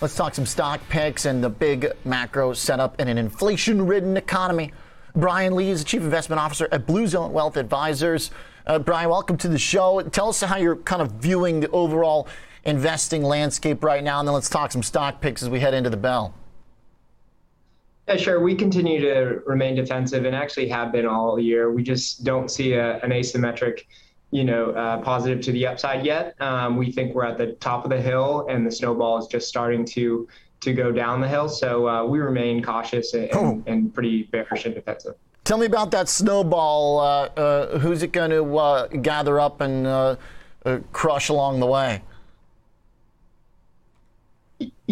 Let's talk some stock picks and the big macro setup in an inflation ridden economy. Brian Lee is the Chief Investment Officer at Blue Zone Wealth Advisors. Uh, Brian, welcome to the show. Tell us how you're kind of viewing the overall investing landscape right now, and then let's talk some stock picks as we head into the bell. Yeah, sure. We continue to remain defensive and actually have been all year. We just don't see a, an asymmetric you know, uh, positive to the upside yet. Um, we think we're at the top of the hill, and the snowball is just starting to to go down the hill. So uh, we remain cautious and, oh. and, pretty bearish and defensive. Tell me about that snowball. Uh, uh who's it going to uh, gather up and uh, crush along the way?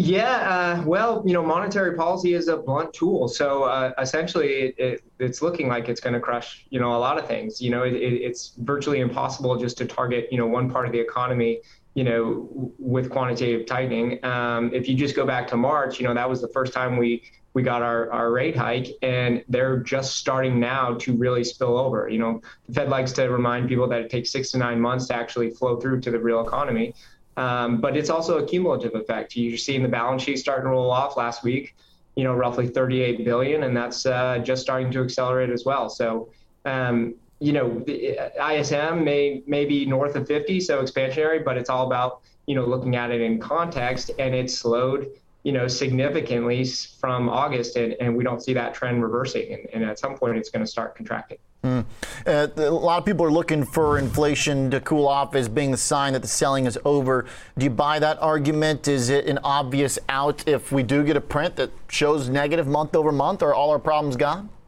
Yeah, uh, well, you know, monetary policy is a blunt tool. So uh, essentially, it, it, it's looking like it's going to crush, you know, a lot of things. You know, it, it's virtually impossible just to target, you know, one part of the economy, you know, with quantitative tightening. Um, if you just go back to March, you know, that was the first time we we got our, our rate hike, and they're just starting now to really spill over. You know, the Fed likes to remind people that it takes six to nine months to actually flow through to the real economy. Um, but it's also a cumulative effect. You're seeing the balance sheet starting to roll off last week, you know, roughly 38 billion, and that's uh, just starting to accelerate as well. So, um, you know, the ISM may may be north of 50, so expansionary, but it's all about you know looking at it in context, and it slowed you know significantly from August, and, and we don't see that trend reversing, and, and at some point it's going to start contracting. Mm. Uh, a lot of people are looking for inflation to cool off as being the sign that the selling is over. Do you buy that argument? Is it an obvious out if we do get a print that shows negative month over month? Are all our problems gone?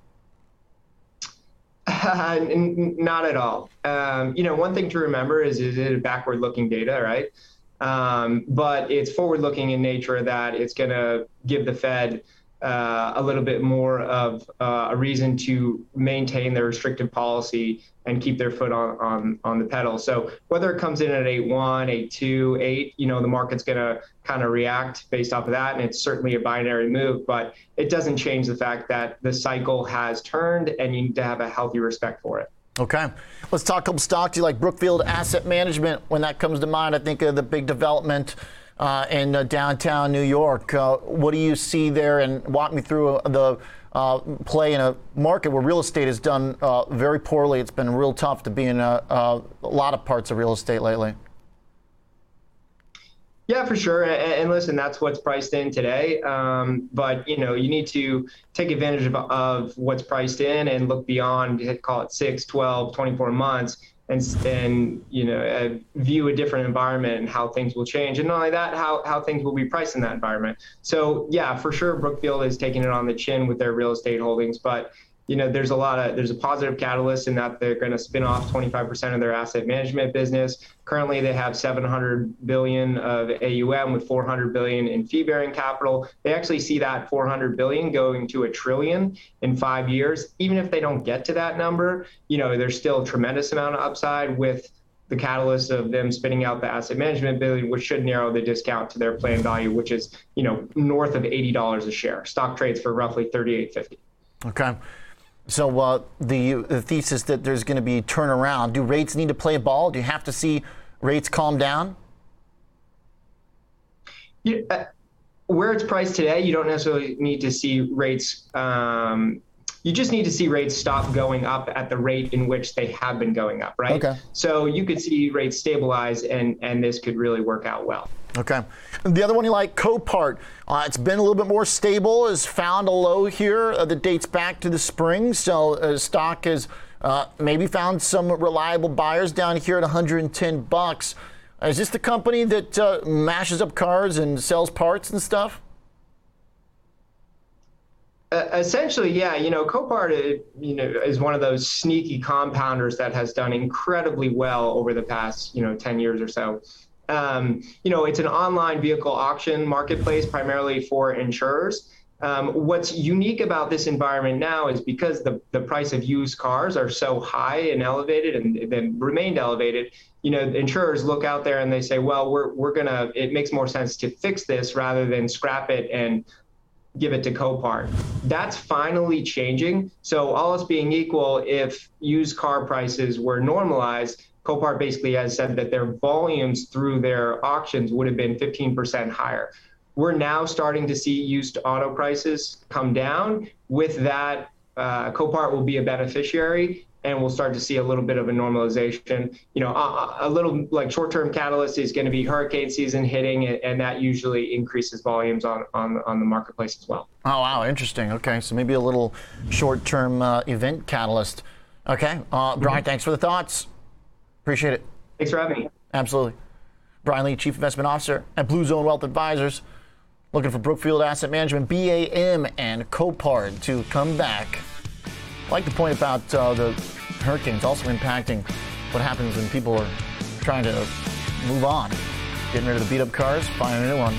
Uh, n- not at all. Um, you know, one thing to remember is is it a backward-looking data, right? Um, but it's forward-looking in nature that it's going to give the Fed uh, a little bit more of uh, a reason to maintain their restrictive policy and keep their foot on, on, on the pedal. So whether it comes in at 8.1, 8.2, 8, you know, the market's going to kind of react based off of that. And it's certainly a binary move, but it doesn't change the fact that the cycle has turned and you need to have a healthy respect for it. Okay. Let's talk a couple stocks. You like Brookfield Asset Management. When that comes to mind, I think of the big development uh, in uh, downtown New York. Uh, what do you see there? And walk me through uh, the uh, play in a market where real estate has done uh, very poorly. It's been real tough to be in a, a lot of parts of real estate lately. Yeah, for sure. And, and, listen, that's what's priced in today. Um, but you know, you need to take advantage of, of, what's priced in and look beyond, call it 6, 12, 24 months and, and you know uh, view a different environment and how things will change and not only that how, how things will be priced in that environment so yeah for sure brookfield is taking it on the chin with their real estate holdings but you know, there's a lot of there's a positive catalyst in that they're going to spin off 25% of their asset management business. Currently, they have 700 billion of AUM with 400 billion in fee-bearing capital. They actually see that 400 billion going to a trillion in five years. Even if they don't get to that number, you know, there's still a tremendous amount of upside with the catalyst of them spinning out the asset management billion, which should narrow the discount to their plan value, which is you know north of eighty dollars a share. Stock trades for roughly thirty-eight fifty. Okay. So uh, the, the thesis that there's going to be turnaround. Do rates need to play a ball? Do you have to see rates calm down? Yeah, uh, where it's priced today, you don't necessarily need to see rates. Um, you just need to see rates stop going up at the rate in which they have been going up, right? Okay. So you could see rates stabilize, and and this could really work out well. Okay. The other one you like, Copart. Uh, it's been a little bit more stable. Has found a low here uh, that dates back to the spring. So uh, stock has uh, maybe found some reliable buyers down here at 110 bucks. Is this the company that uh, mashes up cars and sells parts and stuff? Uh, essentially, yeah. You know, Copart, you know, is one of those sneaky compounders that has done incredibly well over the past, you know, 10 years or so. Um, you know, it's an online vehicle auction marketplace primarily for insurers. Um, what's unique about this environment now is because the, the price of used cars are so high and elevated and then remained elevated, you know, insurers look out there and they say, well, we're, we're going to, it makes more sense to fix this rather than scrap it and give it to Copart. That's finally changing. So all else being equal, if used car prices were normalized, Copart basically has said that their volumes through their auctions would have been 15% higher. we're now starting to see used auto prices come down. With that, uh, Copart will be a beneficiary and we'll start to see a little bit of a normalization. You know, a, a little like short-term catalyst is going to be hurricane season hitting, and that usually increases volumes on on on the marketplace as well. Oh wow, interesting. Okay, so maybe a little short-term uh, event catalyst. Okay, uh, Brian, mm-hmm. thanks for the thoughts. Appreciate it. Thanks for having me. Absolutely. Brian Lee, Chief Investment Officer at Blue Zone Wealth Advisors. Looking for Brookfield Asset Management, BAM, and Copart to come back. I like the point about uh, the hurricanes also impacting what happens when people are trying to move on, getting rid of the beat up cars, finding a new one.